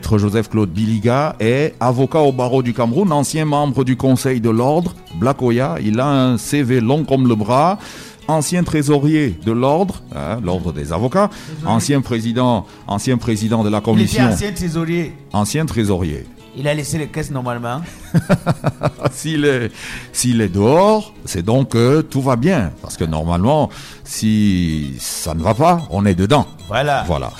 Maître Joseph-Claude Biliga est avocat au barreau du Cameroun, ancien membre du Conseil de l'Ordre, Blakoya. Il a un CV long comme le bras ancien trésorier de l'ordre, hein, l'ordre des avocats, ancien président, ancien président de la commission. Il était ancien trésorier. Ancien trésorier. Il a laissé les caisses normalement. s'il est, s'il est dehors, c'est donc que tout va bien. Parce que normalement, si ça ne va pas, on est dedans. Voilà. Voilà.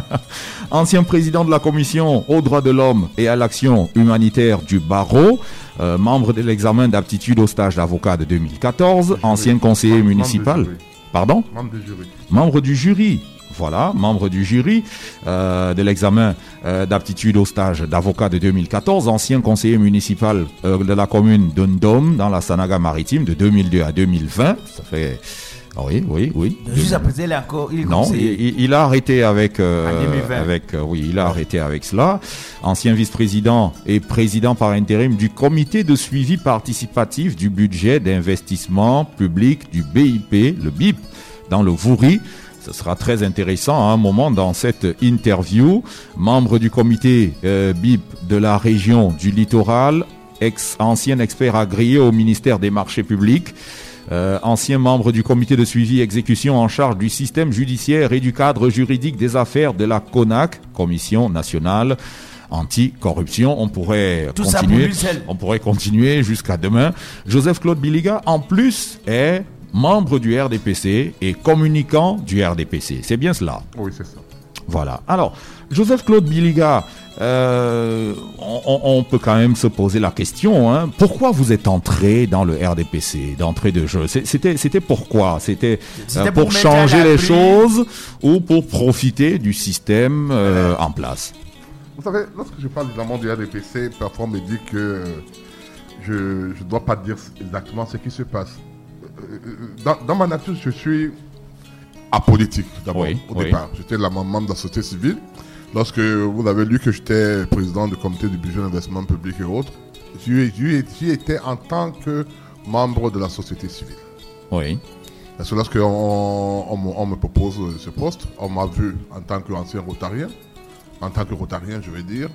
Ancien président de la commission aux droits de l'homme et à l'action humanitaire du barreau, euh, membre de l'examen d'aptitude au stage d'avocat de 2014, ancien conseiller municipal. Pardon? Membre du jury. Membre du jury voilà, membre du jury euh, de l'examen euh, d'aptitude au stage d'avocat de 2014, ancien conseiller municipal euh, de la commune d'Undom dans la Sanaga maritime de 2002 à 2020. Ça fait ah oui, oui, oui. Juste après, il, encore, il non, il, a arrêté avec, avec, oui, il a arrêté avec cela. Ancien vice-président et président par intérim du comité de suivi participatif du budget d'investissement public du BIP, le BIP, dans le Vouri. Ce sera très intéressant à un moment dans cette interview. Membre du comité euh, BIP de la région du littoral, ex ancien expert agréé au ministère des marchés publics. Euh, ancien membre du comité de suivi exécution en charge du système judiciaire et du cadre juridique des affaires de la CONAC, Commission nationale anti-corruption. On pourrait continuer. On pourrait continuer jusqu'à demain. Joseph Claude Biliga, en plus, est membre du RDPC et communicant du RDPC. C'est bien cela Oui, c'est ça. Voilà. Alors, Joseph-Claude Biliga, euh, on, peut quand même se poser la question, hein, pourquoi vous êtes entré dans le RDPC, d'entrée de jeu? C'était, c'était pourquoi C'était euh, pour, changer les choses ou pour profiter du système euh, en place? Vous savez, lorsque je parle évidemment du RDPC, parfois on me dit que je ne dois pas dire exactement ce qui se passe. Euh, dans, ma nature, je suis apolitique d'abord au départ. J'étais la membre de la société civile. Lorsque vous avez lu que j'étais président du comité du budget d'investissement public et autres, j'y étais en tant que membre de la société civile. Oui. Parce que lorsque on, me propose ce poste, on m'a vu en tant qu'ancien rotarien, en tant que rotarien, je veux dire,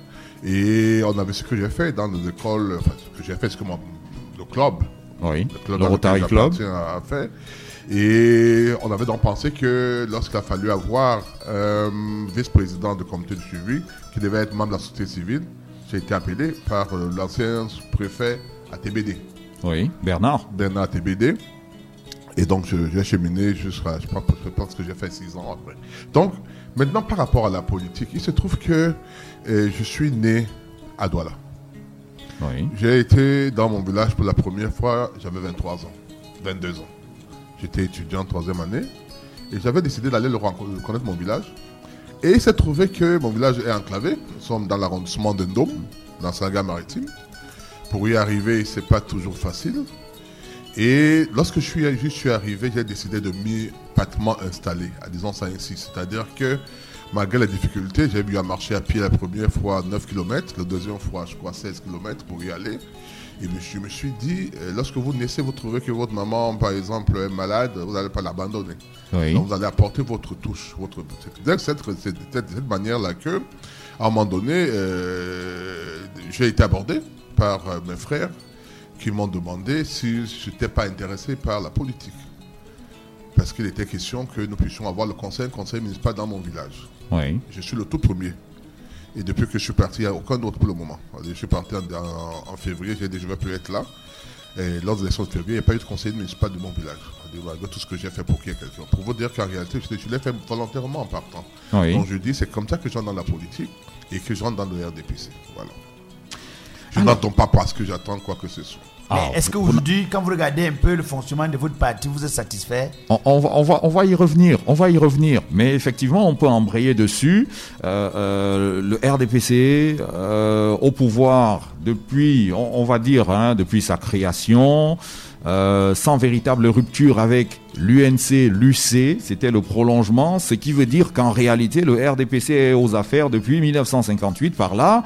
et on a vu ce que j'ai fait dans les écoles, enfin, ce que j'ai fait, ce que le club oui, le, Rotary Club. A fait. Et on avait donc pensé que lorsqu'il a fallu avoir un vice-président de comité de suivi qui devait être membre de la société civile, j'ai été appelé par euh, l'ancien préfet à TBD. Oui, Bernard. Bernard à TBD. Et donc, j'ai cheminé jusqu'à, je pense, je pense que j'ai fait six ans après. Donc, maintenant, par rapport à la politique, il se trouve que euh, je suis né à Douala. J'ai été dans mon village pour la première fois, j'avais 23 ans, 22 ans. J'étais étudiant en troisième année et j'avais décidé d'aller le connaître mon village. Et il s'est trouvé que mon village est enclavé. Nous sommes dans l'arrondissement d'Endom, dans Sanga maritime. Pour y arriver, c'est pas toujours facile. Et lorsque je suis, arrivé, j'ai décidé de m'y patement installer, disons ça ainsi. C'est-à-dire que malgré les difficultés, j'ai eu à marcher à pied la première fois 9 km, la deuxième fois, je crois, 16 km pour y aller. Et je me suis dit, euh, lorsque vous naissez, vous trouvez que votre maman, par exemple, est malade, vous n'allez pas l'abandonner. Donc vous allez apporter votre touche. Votre... C'est cette, cette manière-là que, à un moment donné, euh, j'ai été abordé par euh, mes frères qui m'ont demandé si je n'étais pas intéressé par la politique. Parce qu'il était question que nous puissions avoir le conseil, conseil municipal dans mon village. Je suis le tout premier. Et depuis que je suis parti, il n'y a aucun autre pour le moment. Je suis parti en, février, j'ai dit je ne vais plus être là. Et lors de l'élection de février, il n'y a pas eu de conseil municipal de mon village. Voilà, tout ce que j'ai fait pour qu'il y ait quelqu'un. Pour vous dire qu'en réalité, je, l'ai fait volontairement en partant. Donc je dis, c'est comme ça que j'entre dans la politique et que j'entre dans le RDPC. Voilà. Je n'entends pas parce que j'attends quoi que ce soit. Ah, est-ce qu'aujourd'hui, quand vous regardez un peu le fonctionnement de votre parti, vous êtes satisfait? On, va, on, va, on va y revenir, on va y revenir. Mais effectivement, on peut embrayer dessus. Euh, euh, le RDPC euh, au pouvoir depuis, on, va dire, hein, depuis sa création, sans véritable rupture avec l'UNC, l'UC, c'était le prolongement, ce qui veut dire qu'en réalité, le RDPC est aux affaires depuis 1958 par là.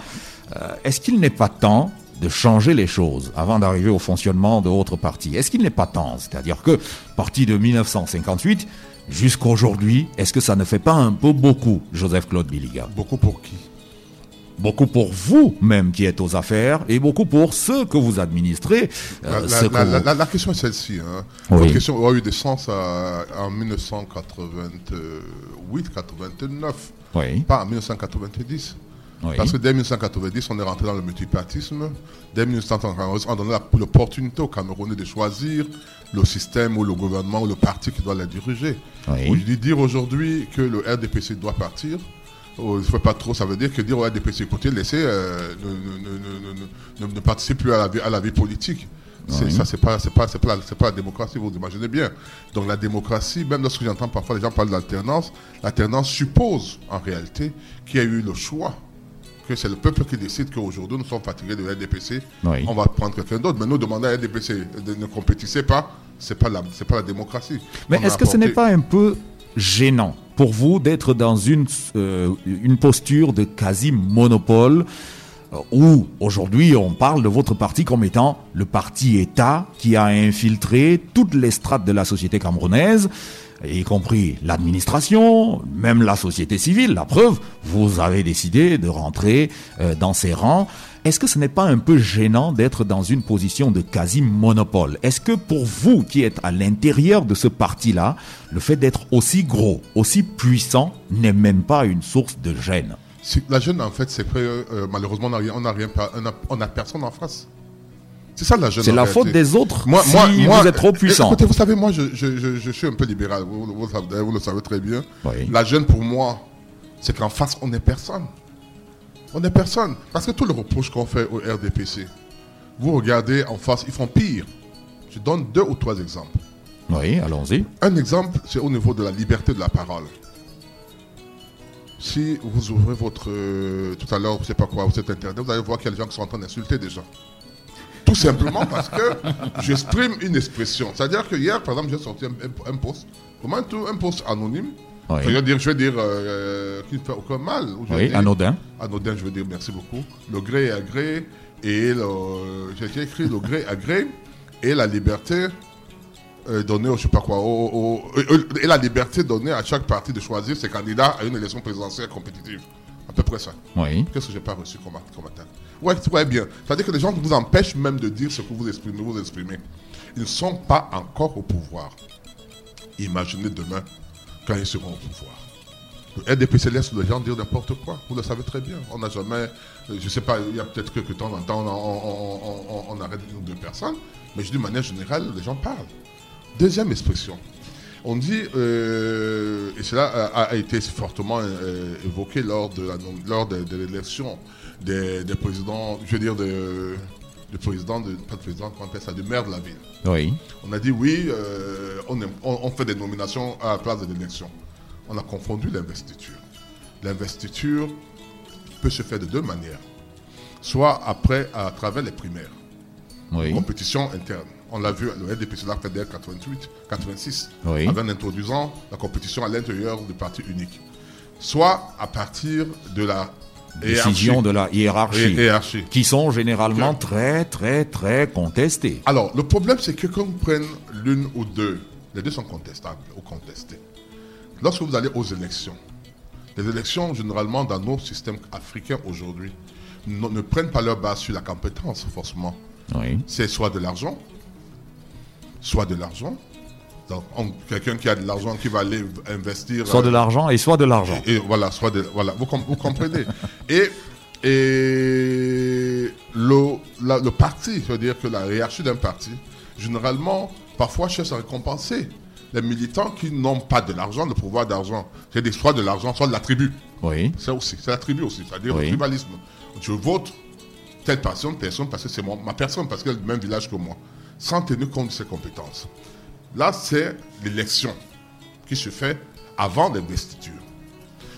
Est-ce qu'il n'est pas temps de changer les choses avant d'arriver au fonctionnement de autres partis. Est-ce qu'il n'est pas temps? C'est-à-dire que, parti de 1958 jusqu'à aujourd'hui, est-ce que ça ne fait pas un peu beaucoup, Joseph-Claude Billiga Beaucoup pour qui? Beaucoup pour vous même qui êtes aux affaires et beaucoup pour ceux que vous administrez. Euh, la, question est celle-ci. Hein. La question a eu des sens en 1988-89, pas en 1990. Parce que dès 1990, on est rentré dans le multipartisme. Dès 1990, on a donné l'opportunité aux Camerounais de choisir le système ou le gouvernement ou le parti qui doit les diriger. Oui. Dire aujourd'hui que le RDPC doit partir, oh, ne fait pas trop, ça veut dire que dire au RDPC, écoutez, laissez, euh, ne, ne, participe plus à la vie, à la vie politique. Ça, c'est pas, c'est pas, c'est pas, pas, la démocratie, vous imaginez bien. Donc la démocratie, même lorsque j'entends parfois les gens parler d'alternance, l'alternance suppose en réalité qu'il y a eu le choix que c'est le peuple qui décide qu'aujourd'hui nous sommes fatigués de la RDPC, on va prendre quelqu'un d'autre. Mais nous demander à la RDPC de ne compétissez pas, la, c'est pas la démocratie. Mais est-ce que ce n'est pas un peu gênant pour vous d'être dans une, euh, une posture de quasi-monopole où aujourd'hui on parle de votre parti comme étant le parti État qui a infiltré toutes les strates de la société camerounaise y compris l'administration, même la société civile. La preuve, vous avez décidé de rentrer euh, dans ces rangs. Est-ce que ce n'est pas un peu gênant d'être dans une position de quasi-monopole? Est-ce que pour vous qui êtes à l'intérieur de ce parti-là, le fait d'être aussi gros, aussi puissant, n'est même pas une source de gêne? La gêne, en fait, c'est que euh, malheureusement, on n'a rien, on a personne en face. C'est ça la jeune. C'est la faute des autres moi, si moi, vous êtes trop puissant. Écoutez, vous savez, moi, je, je, je, suis un peu libéral. Vous, vous, le savez très bien. La jeune, pour moi, c'est qu'en face, on n'est personne. On n'est personne. Parce que tout le reproche qu'on fait au RDPC, vous regardez en face, ils font pire. Je donne deux ou trois exemples. Oui, allons-y. Un exemple, c'est au niveau de la liberté de la parole. Si vous ouvrez votre. Euh, tout à l'heure, je ne sais pas quoi, vous êtes internet, vous allez voir qu'il y a des gens qui sont en train d'insulter des gens. Tout simplement parce que j'exprime une expression. C'est-à-dire que hier, par exemple, j'ai sorti un, post, comment un post anonyme? Je veux dire, je veux dire euh, qui ne fait aucun mal. Oui, anodin. Anodin, je veux dire merci beaucoup. Le gré à gré et j'ai écrit le gré à gré et la liberté euh, donnée, je sais pas quoi, et la liberté donnée à chaque parti de choisir ses candidats à une élection présidentielle compétitive. À peu près ça. Oui. Qu'est-ce que j'ai pas reçu comme, comme attaque? Ouais, très bien. C'est-à-dire que les gens vous empêchent même de dire ce que vous exprimez. Vous exprimez. Ils ne sont pas encore au pouvoir. Imaginez demain quand ils seront au pouvoir. Le RDPC laisse les gens dire n'importe quoi. Vous le savez très bien. On n'a jamais, je ne sais pas, il y a peut-être que de temps en temps, on, arrête une ou deux personnes. Mais je dis de manière générale, les gens parlent. Deuxième expression. On dit, euh, et cela a, été fortement euh, évoqué lors de, lors de l'élection des, présidents, je veux dire, de, président, de, pas de président, on appelle ça, de maire de la ville. Oui. On a dit oui, euh, on, fait des nominations à la place de l'élection. On a confondu l'investiture. L'investiture peut se faire de deux manières. Soit après, à travers les primaires. Oui. Compétition interne. On l'a vu, le RDPC l'a fait dès 88, 86, oui. en introduisant la compétition à l'intérieur du parti unique. Soit à partir de la décisions de la hiérarchie, qui sont généralement très, très, très contestées. Alors, le problème, c'est que quand vous prenez l'une ou deux, les deux sont contestables ou contestés. Lorsque vous allez aux élections, les élections, généralement, dans nos systèmes africains aujourd'hui, ne, prennent pas leur base sur la compétence, forcément. Oui. C'est soit de l'argent, soit de l'argent, quelqu'un qui a de l'argent qui va aller investir. Soit de euh, l'argent et soit de l'argent. Et, voilà, soit de, voilà, vous, vous comprenez. et et le, le parti, je veux dire que la hiérarchie d'un parti, généralement, parfois cherche à récompenser les militants qui n'ont pas de l'argent, le pouvoir d'argent. C'est des soit de l'argent, soit de la tribu. Oui. C'est aussi, c'est la tribu aussi, c'est-à-dire le tribalisme. Je vote telle personne, personne parce que c'est ma personne, parce qu'elle a le même village que moi, sans tenir compte de ses compétences. Là, c'est l'élection qui se fait avant l'investiture.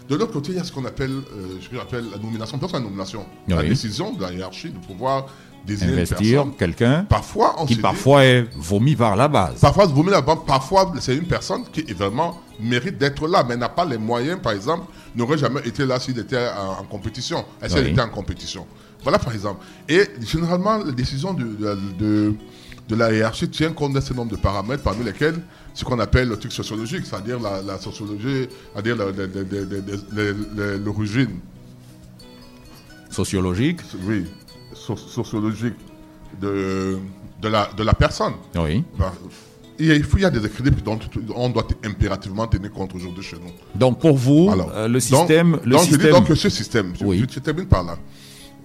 De l'autre côté, il y a ce qu'on appelle, euh, je appelle la nomination, peut la nomination, la décision de la hiérarchie de pouvoir désigner Investir quelqu'un parfois, qui parfois est vomi par la base. Parfois, vomi la base. Parfois, c'est une personne qui vraiment mérite d'être là, mais n'a pas les moyens, par exemple, n'aurait jamais été là s'il était en, compétition, s'il était en compétition. Voilà, par exemple. Et généralement, la décision de de la hiérarchie tient compte d'un certain nombre de paramètres, parmi lesquels ce qu'on appelle le truc sociologique, c'est-à-dire la, sociologie, c'est-à-dire l'origine sociologique. Oui, sociologique de, de, la, de la personne. Oui. Ben, il, faut, il y a des équilibres dont on doit impérativement tenir compte aujourd'hui chez nous. Donc pour vous, euh, le système... Donc, le donc système... je dis donc que ce système, je, je, termine par là,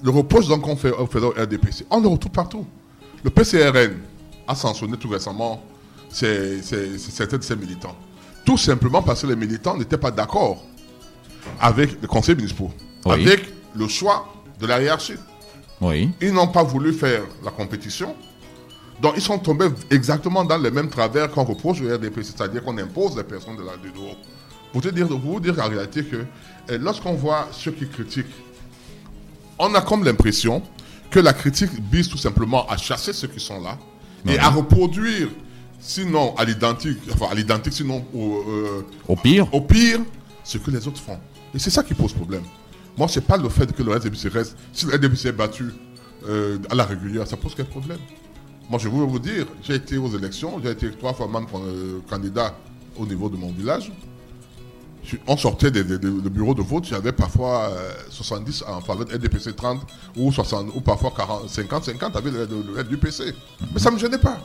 le reproche donc qu'on fait, au RDPC, on le retrouve partout. Le PCRN a sanctionné tout récemment certains de ses militants. Tout simplement parce que les militants n'étaient pas d'accord avec le conseil municipal, avec le choix de la hiérarchie. Oui. Ils n'ont pas voulu faire la compétition. Donc, ils sont tombés exactement dans les mêmes travers qu'on reproche au RDP, c'est-à-dire qu'on impose les personnes de la de dehors. Pour te dire, vous dire en réalité que eh, lorsqu'on voit ceux qui critiquent, on a comme l'impression que la critique vise tout simplement à chasser ceux qui sont là et à reproduire, sinon à l'identique, enfin à l'identique, sinon au, euh, au pire, au pire, ce que les autres font. Et c'est ça qui pose problème. Moi, c'est pas le fait que le RDPC reste. Si le RDPC est battu euh, à la régulière, ça pose quel problème? Moi, je voulais vous dire, j'ai été aux élections, j'ai été trois fois même euh, candidat au niveau de mon village. On sortait des, bureaux de vote, j'avais parfois 70 euh, en faveur de RDPC 30 ou, 60, ou parfois 50-50 avec le, le, RDPC. Mais ça ne me gênait pas.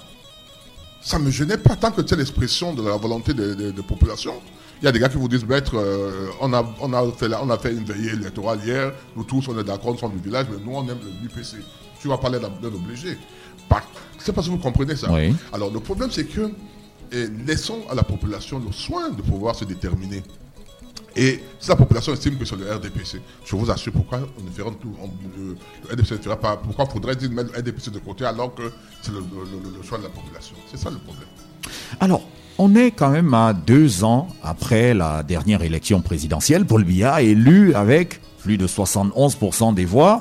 Ça ne me gênait pas tant que c'est l'expression de la volonté des populations. Il y a des gars qui vous disent, maître, euh, on, a, on, a fait on a fait une veillée électorale hier, nous tous on est d'accord, nous sommes du village, mais nous on aime le UPC. Tu vas parler d'un obligé. C'est parce que vous comprenez ça. Alors le problème c'est que laissons à la population le soin de pouvoir se déterminer. Et si la population estime que c'est le RDPC, je vous assure pourquoi on ne fera tout, pas, pourquoi faudrait-il mettre le RDPC de côté alors que c'est le, le choix de la population? C'est ça le problème. Alors, on est quand même à deux ans après la dernière élection présidentielle. Paul Biya élu avec plus de 71% des voix.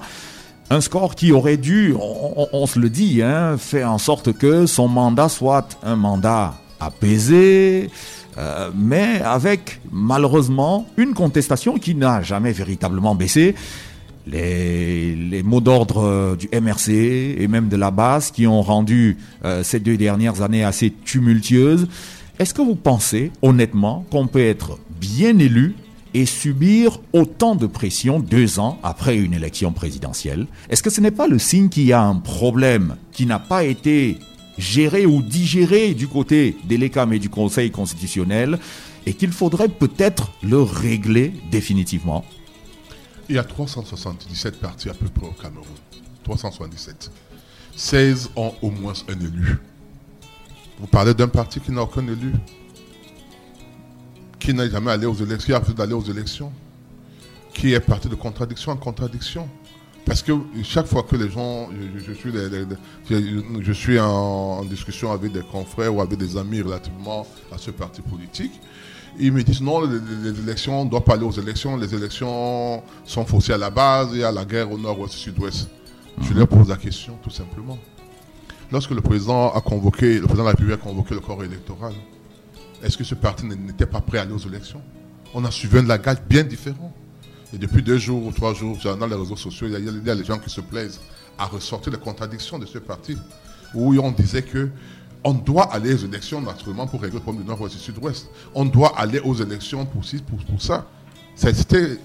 Un score qui aurait dû, on, se le dit, hein, faire en sorte que son mandat soit un mandat apaisé, euh, mais avec malheureusement une contestation qui n'a jamais véritablement baissé. Les, mots d'ordre du MRC et même de la base qui ont rendu euh, ces deux dernières années assez tumultueuses. Est-ce que vous pensez honnêtement qu'on peut être bien élu et subir autant de pression deux ans après une élection présidentielle? Est-ce que ce n'est pas le signe qu'il y a un problème qui n'a pas été géré ou digéré du côté des LECAM et du Conseil constitutionnel et qu'il faudrait peut-être le régler définitivement Il y a 377 partis à peu près au Cameroun. 377. 16 ont au moins un élu. Vous parlez d'un parti qui n'a aucun élu, qui n'a jamais allé aux élections, qui a d'aller aux élections, qui est parti de contradiction en contradiction. Parce que chaque fois que les gens, je, suis, je suis en, discussion avec des confrères ou avec des amis relativement à ce parti politique, ils me disent non, les, élections, on ne doit pas aller aux élections, les élections sont faussées à la base, il y a la guerre au nord, ouest, sud-ouest. Je leur pose la question, tout simplement lorsque le président a convoqué, le président de la République a convoqué le corps électoral, est-ce que ce parti n'était pas prêt à aller aux élections? On a suivi un langage bien différent. Et depuis deux jours ou trois jours, dans les réseaux sociaux, il y, a, des gens qui se plaisent à ressortir les contradictions de ce parti, où on disait que on doit aller aux élections naturellement pour régler le problème du Nord-Ouest et du Sud-Ouest. On doit aller aux élections pour, pour, pour ça. C'était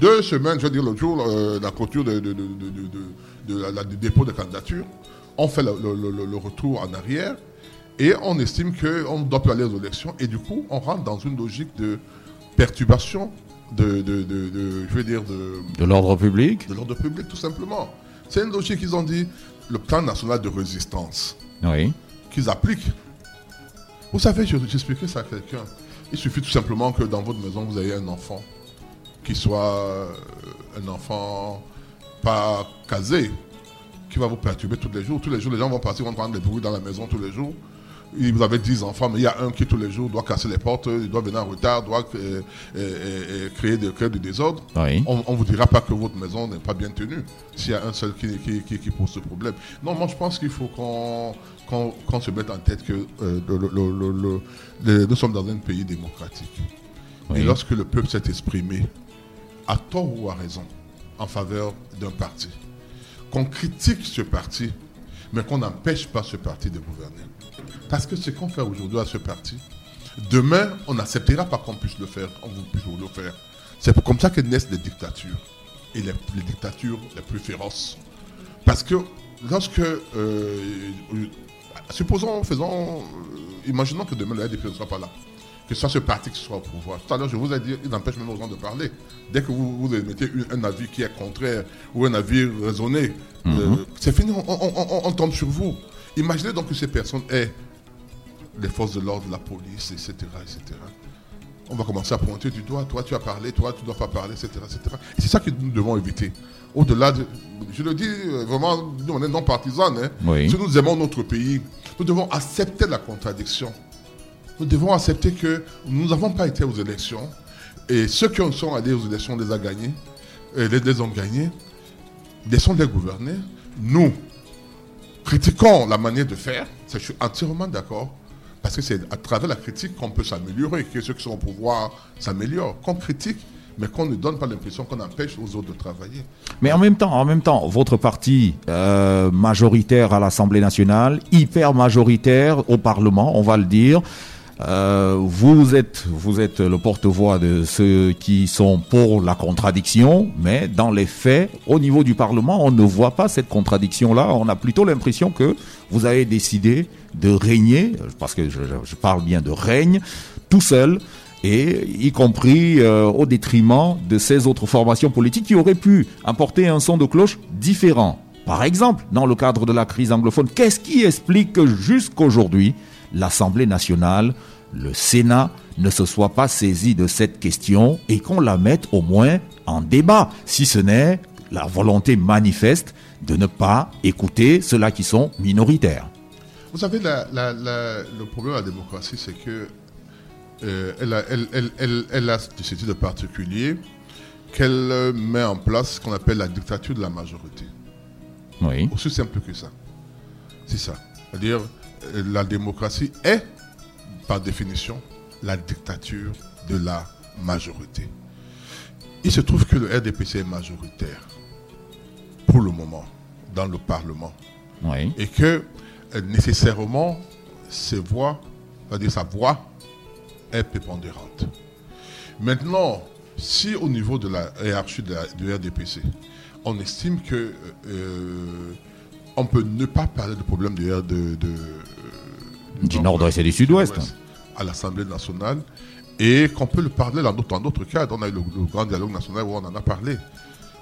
deux semaines, je veux dire, le jour, euh, la clôture de, de, du dépôt de candidature on fait le, retour en arrière et on estime qu'on ne doit plus aller aux élections. Et du coup, on rentre dans une logique de perturbation de, je veux dire, de, l'ordre public. De l'ordre public, tout simplement. C'est une logique qu'ils ont dit, le plan national de résistance. Oui. Qu'ils appliquent. Vous savez, j'expliquais ça à quelqu'un. Il suffit tout simplement que dans votre maison, vous ayez un enfant qui soit euh, un enfant pas casé, qui va vous perturber tous les jours. Tous les jours, les gens vont partir, vont prendre des bruits dans la maison tous les jours. Vous avez 10 enfants, mais il y a un qui tous les jours doit casser les portes, il doit venir en retard, doit euh, euh, euh, créer, du désordre. On ne vous dira pas que votre maison n'est pas bien tenue s'il y a un seul qui, pose ce problème. Non, moi je pense qu'il faut qu'on se mette en tête que nous sommes dans un pays démocratique. Et lorsque le peuple s'est exprimé, à tort ou à raison, en faveur d'un parti, qu'on critique ce parti, mais qu'on n'empêche pas ce parti de gouverner. Parce que ce qu'on fait aujourd'hui à ce parti, demain, on n'acceptera pas qu'on puisse le faire, on puisse le faire. C'est comme ça que naissent les dictatures. et les, dictatures les plus féroces. Parce que lorsque, euh, supposons, faisons, imaginons que demain le RDP ne soit pas là que soit ce parti qui soit au pouvoir. Tout à l'heure, je vous ai dit, il empêche même aux gens de parler. Dès que vous, vous émettez un avis qui est contraire ou un avis raisonné, mhm. euh, c'est fini, on, tombe sur vous. Imaginez donc que ces personnes aient les forces de l'ordre, la police, etc., etc. On va commencer à pointer du doigt. Toi, tu as parlé, toi, tu ne dois pas parler, etc. etc. Et c'est ça que nous devons éviter. Au-delà de. Je le dis euh, vraiment, nous, on est non partisans. Hein. Si nous aimons notre pays, nous devons accepter la contradiction nous devons accepter que nous n'avons pas été aux élections et ceux qui sont allés aux élections les, a gagnés, et les, les ont gagnés, laissons les gouverner. Nous critiquons la manière de faire, je suis entièrement d'accord, parce que c'est à travers la critique qu'on peut s'améliorer, que ceux qui sont au pouvoir s'améliorent. Qu'on critique, mais qu'on ne donne pas l'impression qu'on empêche aux autres de travailler. Mais en même temps, en même temps, votre parti euh, majoritaire à l'Assemblée nationale, hyper majoritaire au Parlement, on va le dire, euh, vous êtes, vous êtes le porte-voix de ceux qui sont pour la contradiction, mais dans les faits, au niveau du Parlement, on ne voit pas cette contradiction-là. On a plutôt l'impression que vous avez décidé de régner, parce que je, parle bien de règne, tout seul, et y compris euh, au détriment de ces autres formations politiques qui auraient pu apporter un son de cloche différent. Par exemple, dans le cadre de la crise anglophone, qu'est-ce qui explique que jusqu'aujourd'hui, l'Assemblée nationale le Sénat ne se soit pas saisi de cette question et qu'on la mette au moins en débat, si ce n'est la volonté manifeste de ne pas écouter ceux-là qui sont minoritaires. Vous savez, le problème de la démocratie, c'est que euh, elle, a, elle, a décidé de particulier qu'elle met en place ce qu'on appelle la dictature de la majorité. Oui. Aussi simple que ça. C'est ça. C'est-à-dire, euh, la démocratie est par définition, la dictature de la majorité. Il se trouve que le RDPC est majoritaire pour le moment dans le Parlement. Et que euh, nécessairement, ses voix, sa voix, est prépondérante. Maintenant, si au niveau de la hiérarchie de du RDPC, on estime que euh, on peut ne pas parler de problème de, de, de du nord-ouest et du sud-ouest. À l'Assemblée nationale et qu'on peut le parler dans d'autres cas. On a eu le, grand dialogue national où on en a parlé,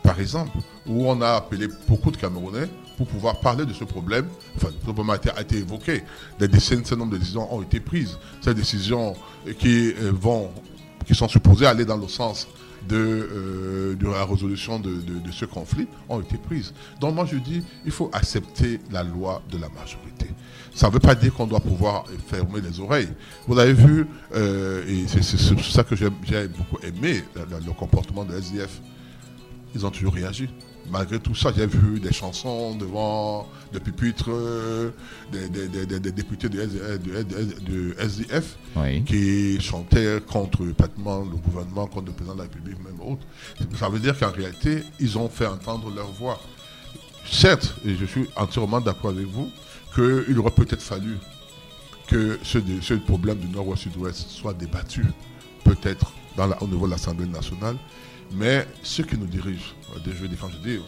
par exemple, où on a appelé beaucoup de Camerounais pour pouvoir parler de ce problème. Enfin, ce problème a été, évoqué. Des décennies, un nombre de décisions ont été prises. Ces décisions qui euh, vont, qui sont supposées aller dans le sens de, euh, de la résolution de, ce conflit ont été prises. Donc moi je dis, il faut accepter la loi de la majorité. Ça ne veut pas dire qu'on doit pouvoir fermer les oreilles. Vous avez vu, euh, et c'est ça que j'ai beaucoup aimé, le, comportement de SDF. Ils ont toujours réagi. Malgré tout ça, j'ai vu des chansons devant le pupitre des, députés de, SDF qui chantaient contre pratiquement le gouvernement, contre le président de la République, même autre. Ça veut dire qu'en réalité, ils ont fait entendre leur voix. Certes, et je suis entièrement d'accord avec vous, qu'il aurait peut-être fallu que ce, problème du nord-ouest-sud-ouest soit débattu, peut-être au niveau de l'Assemblée nationale, mais ceux qui nous dirigent, je dis, quand je dis,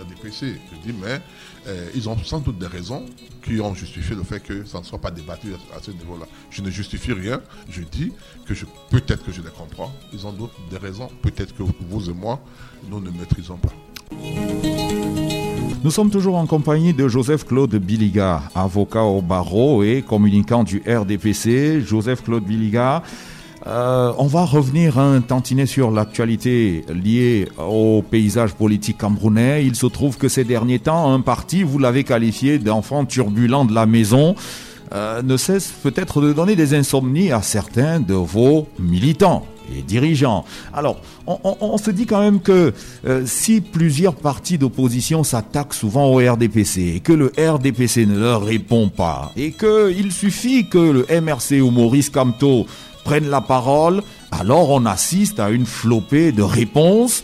RDPC, je dis, mais euh, ils ont sans doute des raisons qui ont justifié le fait que ça ne soit pas débattu à, ce niveau-là. Je ne justifie rien, je dis que peut-être que je les comprends. Ils ont d'autres des raisons, peut-être que vous et moi, nous ne maîtrisons pas. Nous sommes toujours en compagnie de Joseph-Claude Biliga, avocat au barreau et communicant du RDPC. Joseph-Claude Biliga, euh, on va revenir un tantinet sur l'actualité liée au paysage politique camerounais. Il se trouve que ces derniers temps, un parti, vous l'avez qualifié d'enfant turbulent de la maison, euh, ne cesse peut-être de donner des insomnies à certains de vos militants et dirigeants. Alors, on, se dit quand même que euh, si plusieurs partis d'opposition s'attaquent souvent au RDPC et que le RDPC ne leur répond pas et qu'il suffit que le MRC ou Maurice Camteau prennent la parole, alors on assiste à une flopée de réponses.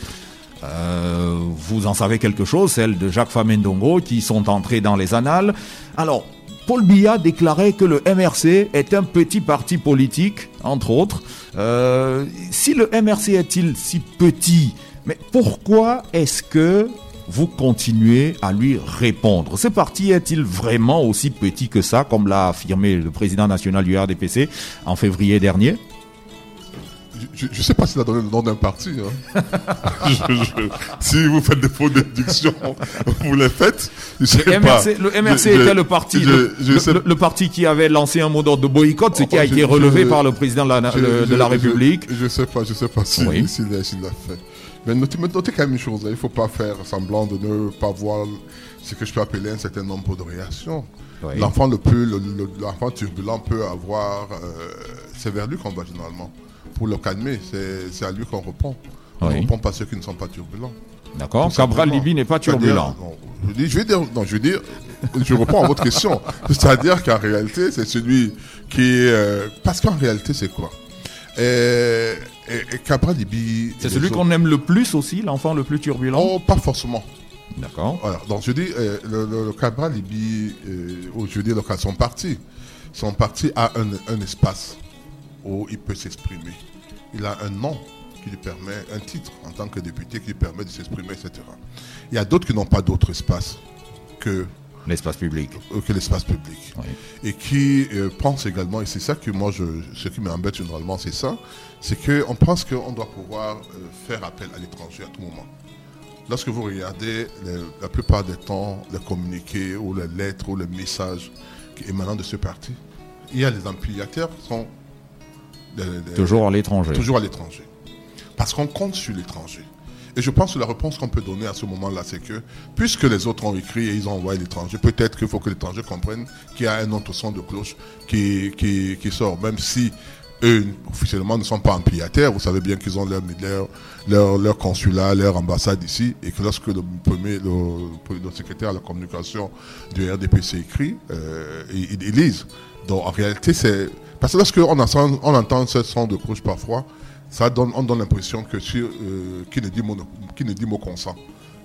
Euh, vous en savez quelque chose, celles de Jacques Famendongo qui sont entrées dans les annales. Alors, Paul Biya déclarait que le MRC est un petit parti politique, entre autres. Euh, si le MRC est-il si petit, Mais pourquoi est-ce que vous continuez à lui répondre Ce parti est-il vraiment aussi petit que ça, comme l'a affirmé le président national du RDPC en février dernier? Je ne sais pas s'il a donné le nom d'un parti. Hein. si vous faites des fautes déductions, vous les faites. le, MRC, le MRC était le parti, le, parti qui avait lancé un mot d'ordre de boycott, ce qui a été relevé par le président de la, République. Je ne sais pas, je sais pas s'il l'a fait. Mais notez, notez, quand même une chose, hein. il ne faut pas faire semblant de ne pas voir ce que je peux appeler un certain nombre de réactions. L'enfant le plus, l'enfant turbulent peut avoir, euh, c'est vers lui qu'on va généralement pour le calmer, c'est à lui qu'on reprend. On ne reprend pas ceux qui ne sont pas turbulents. D'accord. Cabral Libi n'est pas turbulent. je, je, vais dire, non, je veux dire, je reprends à votre question. C'est-à-dire qu'en réalité, c'est celui qui est. Euh, parce qu'en réalité, c'est quoi? Et, Cabral Libi. C'est celui qu'on aime le plus aussi, l'enfant le plus turbulent Oh, pas forcément. D'accord. donc je dis, euh, le, Cabral Libi, euh, je veux dire, son parti, son parti a un, un espace où il peut s'exprimer il a un nom qui lui permet, un titre en tant que député qui lui permet de s'exprimer, etc. Il y a d'autres qui n'ont pas d'autre espace que l'espace public. Que l'espace public. Et qui euh, pensent également, et c'est ça que moi, je, ce qui m'embête généralement, c'est ça, c'est qu'on pense qu'on doit pouvoir euh, faire appel à l'étranger à tout moment. Lorsque vous regardez la plupart des temps les communiqués ou les lettres ou les messages émanant de ce parti, il y a les ampliateurs qui sont toujours à l'étranger. Toujours à l'étranger. Parce qu'on compte sur l'étranger. Et je pense que la réponse qu'on peut donner à ce moment-là, c'est que, puisque les autres ont écrit et ils ont envoyé l'étranger, peut-être qu'il faut que l'étranger comprenne qu'il y a un autre son de cloche qui, qui, sort, même si eux, officiellement, ne sont pas employataires. Vous savez bien qu'ils ont leur, consulat, leur ambassade ici, et que lorsque le premier, le, secrétaire à la communication du RDPC écrit, euh, ils, lisent. Donc en réalité, c'est parce que lorsqu'on on entend ce son de cloche parfois, ça donne, on donne l'impression que euh, qui, ne dit mot, qui ne dit mot consent.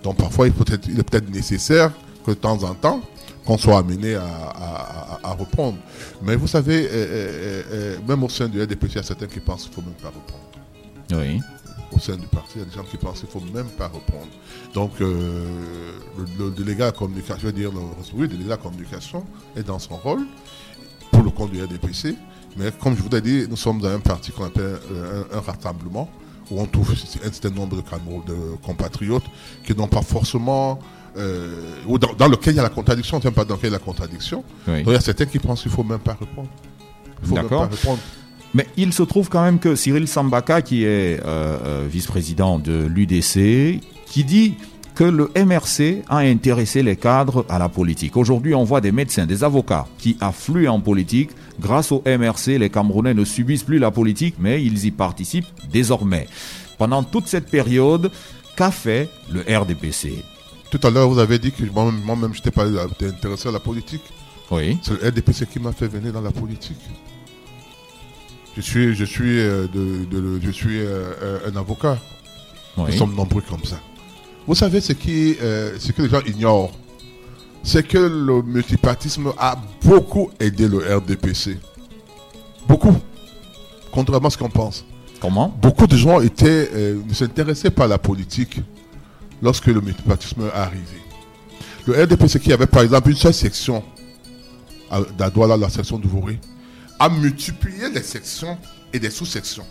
Donc parfois, il, peut être, il est peut-être nécessaire que de temps en temps, qu'on soit amené à, reprendre. Mais vous savez, euh, euh, même au sein du RDP, il y a certains qui pensent qu'il ne faut même pas reprendre. Oui. Au sein du parti, il y a des gens qui pensent qu'il ne faut même pas reprendre. Donc, le, délégat à communication, je veux dire, le, oui, le délégat à communication est dans son rôle pour le compte du RDPC. Mais comme je vous ai dit, nous sommes dans un parti qu'on appelle euh, un, rassemblement, où on trouve un certain nombre de, de compatriotes qui n'ont pas forcément... Euh, ou dans, lequel il y a la contradiction, on ne pas dans lequel il y a la contradiction. Donc il y a certains qui pensent qu'il ne faut même pas répondre. Il faut même pas répondre. Mais il se trouve quand même que Cyril Sambaka, qui est euh, vice-président de l'UDC, qui dit que le MRC a intéressé les cadres à la politique. Aujourd'hui, on voit des médecins, des avocats qui affluent en politique. Grâce au MRC, les Camerounais ne subissent plus la politique, mais ils y participent désormais. Pendant toute cette période, qu'a fait le RDPC Tout à l'heure, vous avez dit que moi-même, je n'étais pas intéressé à la politique. Oui. C'est le RDPC qui m'a fait venir dans la politique. Je suis, je suis, euh, de, je suis euh, un avocat. Nous sommes nombreux comme ça. Vous savez ce, qui, euh, ce que les gens ignorent C'est que le multipartisme a beaucoup aidé le RDPC. Beaucoup. Contrairement à ce qu'on pense. Comment? Beaucoup de gens étaient, euh, ne s'intéressaient pas à la politique lorsque le multipartisme est arrivé. Le RDPC qui avait par exemple une seule section d'Adouala, la section de Voré, a multiplié les sections et des sous-sections.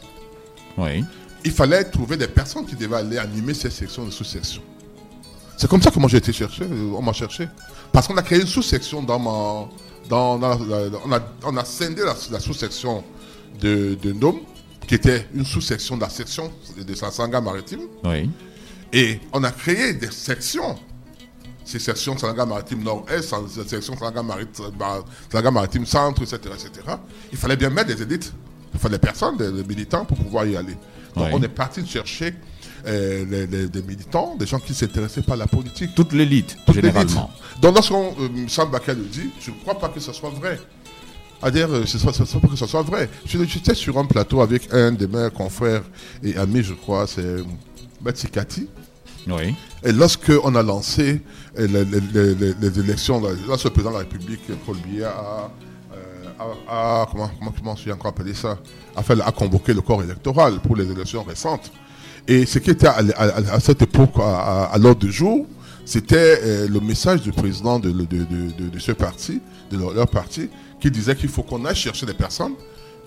Oui il fallait trouver des personnes qui devaient aller animer ces sections et sous-sections. C'est comme ça que moi j'ai été cherché, on m'a cherché. Parce qu'on a créé une sous-section dans ma. Dans, on, a, on, a, scindé la, sous-section de, de Ndom, qui était une sous-section de la section de Sanga maritime. Oui. Et on a créé des sections. Ces sections Sanga maritime nord-est, sections Sanga maritime, maritime centre, etc., etc. Il fallait bien mettre des élites. Il fallait des personnes, des militants pour pouvoir y aller. Donc on est parti chercher euh, des militants, des gens qui s'intéressaient pas à la politique. Toute l'élite, généralement. Donc lorsqu'on euh, Sam le dit, je ne crois pas que ce soit vrai. À dire, euh, ce pas que ce soit vrai. J'étais sur un plateau avec un de mes confrères et amis, je crois, c'est Kati. Oui. Et lorsqu'on a lancé euh, les, élections, lorsque le président de la République, Paul Biya, a a, comment, comment, comment encore appelé ça, a, fait, a convoqué le corps électoral pour les élections récentes. Et ce qui était à, cette époque à, l'ordre du jour, c'était euh, le message du président de, ce parti, de leur, parti, qui disait qu'il faut qu'on aille chercher des personnes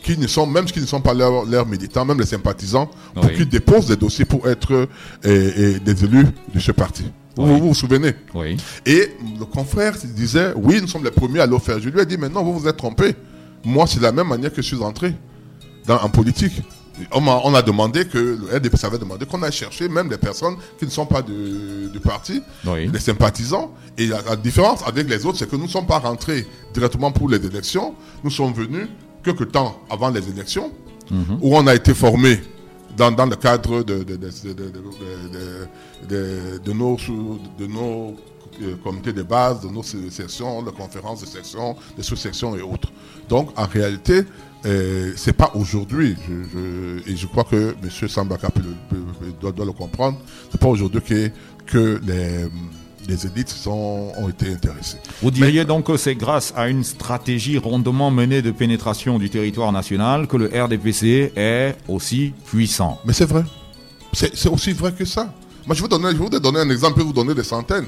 qui ne sont, même qui ne sont pas leurs militants, même les sympathisants, pour qu'ils déposent des dossiers pour être euh, des élus de ce parti. Vous, vous, souvenez Oui. Et le confrère disait, oui, nous sommes les premiers à le faire. Je lui ai dit, mais non, vous vous êtes trompé. Moi, c'est la même manière que je suis entré dans, en politique. On a, on a, demandé que le RDP avait demandé qu'on aille chercher même des personnes qui ne sont pas du, parti, les sympathisants. Et la, différence avec les autres, c'est que nous ne sommes pas rentrés directement pour les élections. Nous sommes venus quelques temps avant les élections, mhm. où on a été formés dans, le cadre de, nos, comités de base, de nos sections, de conférences de section, de sous-sections et autres. Donc, en réalité, euh, c'est pas aujourd'hui, et je crois que M. Sambaka doit, doit, le comprendre, c'est pas aujourd'hui que les les élites sont, ont été intéressées. Vous diriez donc que c'est grâce à une stratégie rondement menée de pénétration du territoire national que le RDPC est aussi puissant. Mais c'est vrai. C'est aussi vrai que ça. Moi, je vais, donner, je vais vous donner un exemple, je vais vous donner des centaines.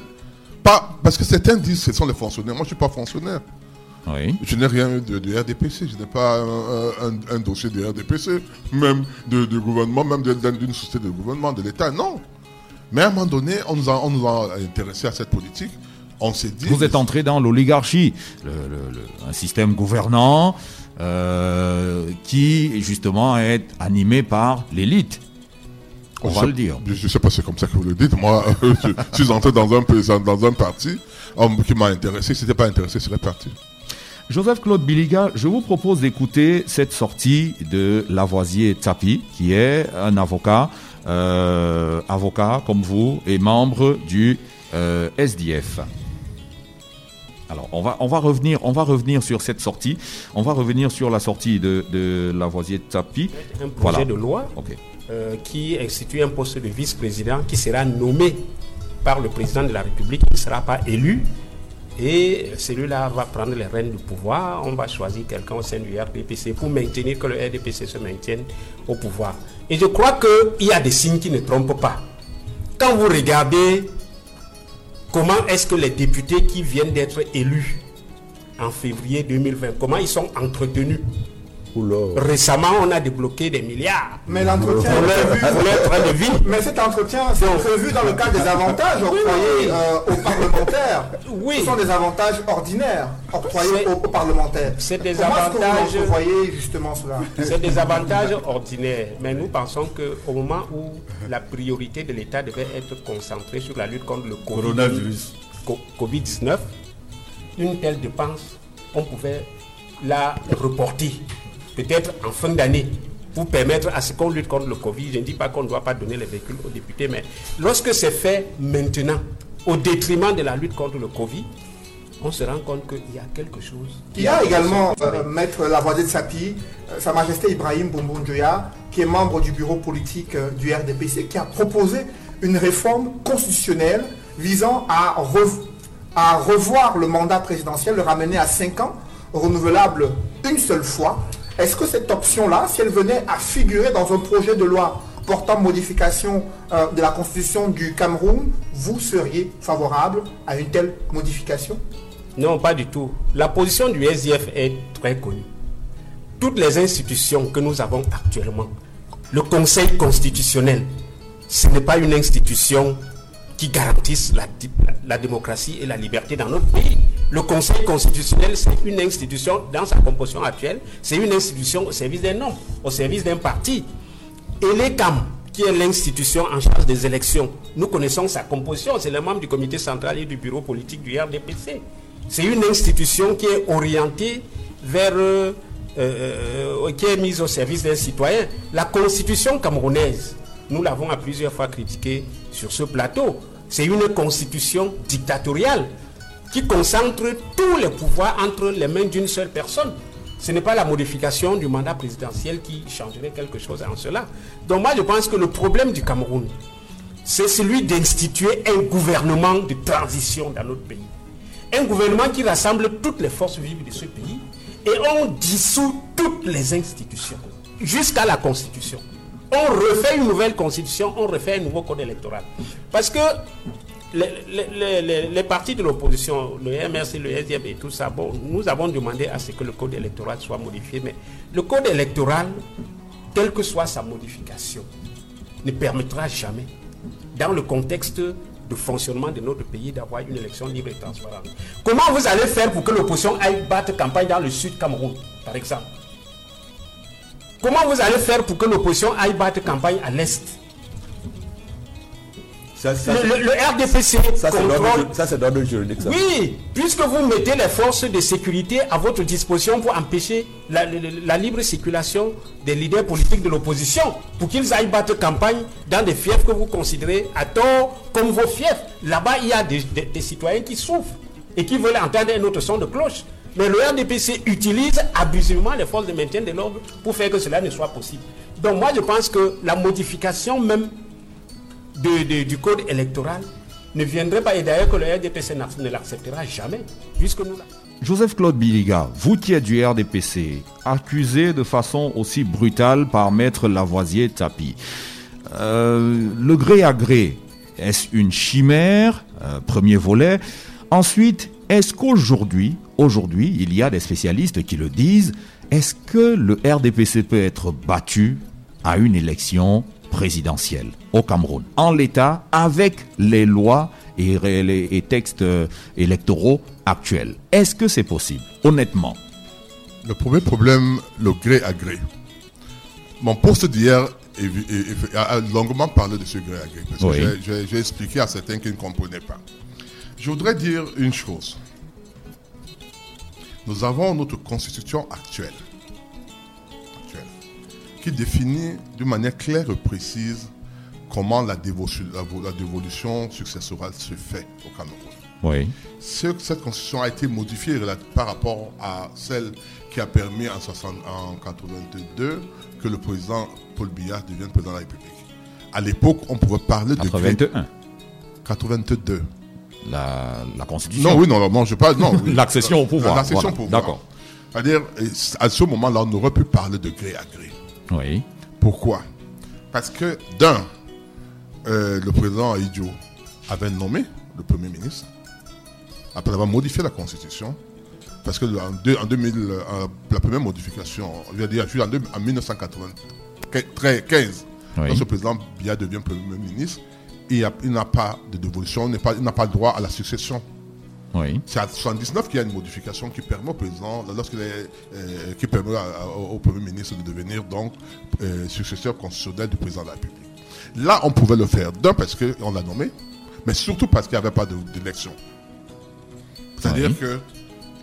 Pas, parce que certains disent que ce sont les fonctionnaires. Moi, je ne suis pas fonctionnaire. Oui. Je n'ai rien de, de, RDPC, je n'ai pas un, dossier de RDPC, même de, de gouvernement, même d'une société de gouvernement, de l'État. Non. Mais à un moment donné, on nous a, on nous a intéressé à cette politique. On s'est dit. Vous êtes entré dans l'oligarchie, un système gouvernant euh, qui justement est animé par l'élite. On va le dire. Je ne sais pas si c'est comme ça que vous le dites. Moi, je suis entré dans un, dans un parti qui m'a intéressé. Si n'était pas intéressé, c'est parti. Joseph Claude Biliga, je vous propose d'écouter cette sortie de Lavoisier Tapi, qui est un avocat euh, avocat comme vous et membre du euh, SDF. Alors, on va, on, va revenir, on va revenir sur cette sortie. On va revenir sur la sortie de, de Lavoisier Tapi. Un projet de loi euh, qui institue un poste de vice-président qui sera nommé par le président de la République, qui ne sera pas élu. Et celui-là va prendre les rênes du pouvoir. On va choisir quelqu'un au sein du RDPC pour maintenir que le RDPC se maintienne au pouvoir. Et je crois qu'il y a des signes qui ne trompent pas. Quand vous regardez comment est-ce que les députés qui viennent d'être élus en février 2020, comment ils sont entretenus? Récemment, on a débloqué des milliards. Mais l'entretien. Mais cet entretien, c'est prévu dans le cadre des avantages octroyés euh, aux parlementaires. Oui. Ce sont des avantages ordinaires octroyés aux, parlementaires. C'est des avantages. vous voyez justement cela? C'est des avantages ordinaires. Mais nous pensons qu'au moment où la priorité de l'État devait être concentrée sur la lutte contre le Covid-19, une telle dépense, on pouvait la reporter peut-être en fin d'année, pour permettre à ce qu'on lutte contre le Covid. Je ne dis pas qu'on ne doit pas donner les véhicules aux députés, mais lorsque c'est fait maintenant, au détriment de la lutte contre le Covid, on se rend compte qu'il y a quelque chose. Il y a également euh, Maître Lavoisier de Sapi, euh, Sa Majesté Ibrahim Boumboundjoya, qui est membre du bureau politique euh, du RDPC, qui a proposé une réforme constitutionnelle visant à, à revoir le mandat présidentiel, le ramener à 5 ans, renouvelable une seule fois, est-ce que cette option-là, si elle venait à figurer dans un projet de loi portant modification euh, de la constitution du Cameroun, vous seriez favorable à une telle modification? Non, pas du tout. La position du SDF est très connue. Toutes les institutions que nous avons actuellement, le Conseil constitutionnel, ce n'est pas une institution qui garantisse la, démocratie et la liberté dans notre pays. Le Conseil constitutionnel, c'est une institution, dans sa composition actuelle, c'est une institution au service d'un homme, au service d'un parti. Et l'ECAM, qui est l'institution en charge des élections, nous connaissons sa composition, c'est le membre du comité central et du bureau politique du RDPC. C'est une institution qui est orientée vers... Euh, euh, qui est mise au service d'un citoyen. La constitution camerounaise, nous l'avons à plusieurs fois critiquée sur ce plateau. C'est une constitution dictatoriale qui concentre tous les pouvoirs entre les mains d'une seule personne. Ce n'est pas la modification du mandat présidentiel qui changerait quelque chose en cela. Donc moi, je pense que le problème du Cameroun, c'est celui d'instituer un gouvernement de transition dans notre pays. Un gouvernement qui rassemble toutes les forces vives de ce pays et on dissout toutes les institutions jusqu'à la Constitution. on refait une nouvelle constitution, on refait un nouveau code électoral. Parce que les, partis de l'opposition, le MRC, le SDF et tout ça, bon, nous avons demandé à ce que le code électoral soit modifié, mais le code électoral, quelle que soit sa modification, ne permettra jamais, dans le contexte de fonctionnement de notre pays, d'avoir une élection libre et transparente. Comment vous allez faire pour que l'opposition aille battre campagne dans le sud Cameroun, par exemple? Comment vous allez faire pour que l'opposition aille battre campagne à l'est? Le, RDPC ça c'est d'ordre juridique. Oui, puisque vous mettez les forces de sécurité à votre disposition pour empêcher la, libre circulation des leaders politiques de l'opposition, pour qu'ils aillent battre campagne dans des fiefs que vous considérez à tort comme vos fiefs. Là-bas, il y a des, des citoyens qui souffrent et qui veulent entendre un autre son de cloche. Mais le RDPC utilise abusivement les forces de maintien de l'ordre pour faire que cela ne soit possible. Donc moi, je pense que la modification même du code électoral ne viendrait pas, et d'ailleurs que le RDPC ne l'acceptera jamais, puisque nous Joseph Claude Biliga, êtes du RDPC, accusé de façon aussi brutale par maître Lavoisier Tapi, euh, le gré à gré, est-ce une chimère? Euh, Premier volet. Ensuite, est-ce qu'aujourd'hui, aujourd'hui, il y a des spécialistes qui le disent, est-ce que le RDPC peut être battu à une élection présidentielle au Cameroun, en l'état, avec les lois et les textes euh, électoraux actuels. Est-ce que c'est possible, honnêtement Le premier problème, le gré à gré. Mon poste d'hier a longuement parlé de ce gré à gré. Parce que j'ai expliqué à certains qui ne comprenaient pas. Je voudrais dire une chose. Nous avons notre constitution actuelle qui définit d'une manière claire et précise comment la, dévolution, la, dévolution successorale se fait au Cameroun. Oui. Cette constitution a été modifiée par rapport à celle qui a permis en, 1982 que le président Paul Biya devienne président de la République. À l'époque, on pouvait parler de... 81. 82. La, la, constitution. Non, oui, non, non je parle. Non, L'accession au pouvoir. L'accession au pouvoir. D'accord. C'est-à-dire, à ce moment-là, on aurait pu parler de gré à gré. Oui. Pourquoi? Parce que, d'un, euh, le président Aïdjo avait nommé le Premier ministre, après avoir modifié la Constitution, parce que en, 2000, euh, la première modification, je veux dire, en, en 1995, oui. lorsque le président Biya devient Premier ministre, il n'a pas de dévolution, il n'a pas le droit à la succession. C'est à 79 qu'il y a une modification qui permet au président, euh, qui permet au Premier ministre de devenir donc euh, successeur constitutionnel du président de la République. Là, on pouvait le faire, d'un parce qu'on l'a nommé, mais surtout parce qu'il n'y avait pas d'élection. C'est-à-dire que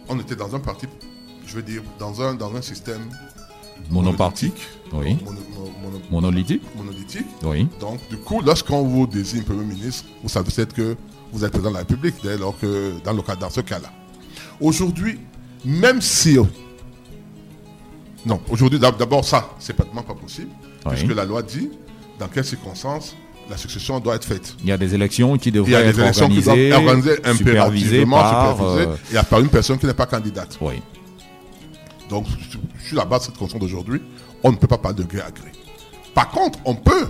on était dans un parti, je veux dire, dans un, dans un système monopartique, oui. monolithique. monolithique. Oui. Donc, du coup, lorsqu'on vous désigne Premier ministre, vous savez peut-être que vous êtes président de la République, dès lors que dans, le cas, dans ce cas-là. Aujourd'hui, même si... Non, aujourd'hui, d'abord ça, c'est pratiquement pas possible, puisque la loi dit dans quelles circonstances la succession doit être faite. Il y a des élections qui devraient être organisées, supervisées par, euh, et par une personne qui n'est pas candidate. Oui. Donc, sur la base de cette conscience d'aujourd'hui, on ne peut pas parler de gré à gré. Par contre, on peut,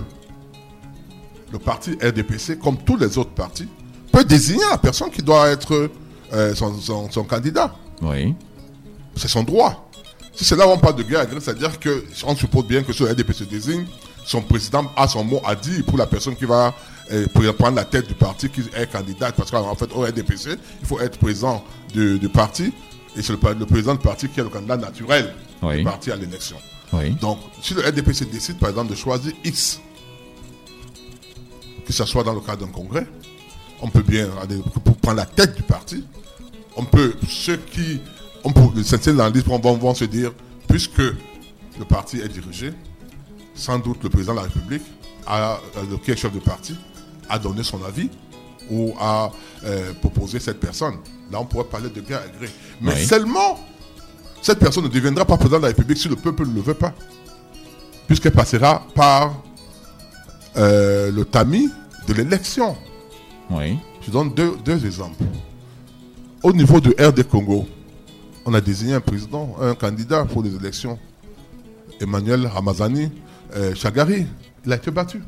le parti RDPC, comme tous les autres partis, peut désigner la personne qui doit être euh, son, candidat. Oui. C'est son droit. Si c'est là où on parle de guerre c'est-à-dire qu'on suppose bien que ce RDP se désigne, son président a son mot à dire pour la personne qui va euh, prendre la tête du parti qui est candidate. Parce qu'en fait, au RDPC, il faut être présent du, parti. Et c'est le, président du parti qui est le candidat naturel du parti à l'élection. Donc, si le RDPC décide, par exemple, de choisir X, que ce soit dans le cadre d'un congrès, on peut bien, pour prendre la tête du parti, on peut, ceux qui, on peut, vont, vont se dire, puisque le parti est dirigé, sans doute le président de la République, a, le qui est chef de parti, a donné son avis ou a euh, proposé cette personne. Là, on pourrait parler de guerre à gré. Mais seulement, cette personne ne deviendra pas président de la République si le peuple ne le veut pas. Puisqu'elle passera par euh, le tamis de l'élection. Oui. Je donne deux, exemples. Au niveau de RD Congo, on a désigné un président, un candidat pour les élections. Emmanuel Ramazani euh, Chagari. il a été battu.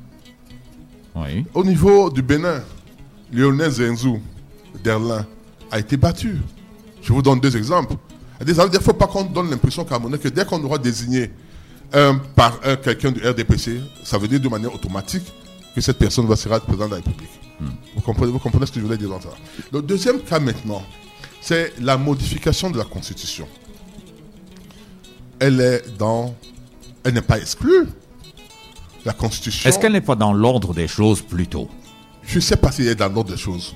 Oui. Au niveau du Bénin, Lionel Zenzou d'Erlin a été battu. Je vous donne deux exemples. Il ne faut pas qu'on donne l'impression que dès qu'on aura désigné un par un quelqu'un du RDPC, ça veut dire de manière automatique que cette personne va sera président de la République. Hmm. Vous, comprenez, vous comprenez ce que je voulais dire dans ça Le deuxième cas maintenant, c'est la modification de la Constitution. Elle est dans... Elle n'est pas exclue. La Constitution... Est-ce qu'elle n'est pas dans l'ordre des choses plutôt? Je ne sais pas si elle est dans l'ordre des choses.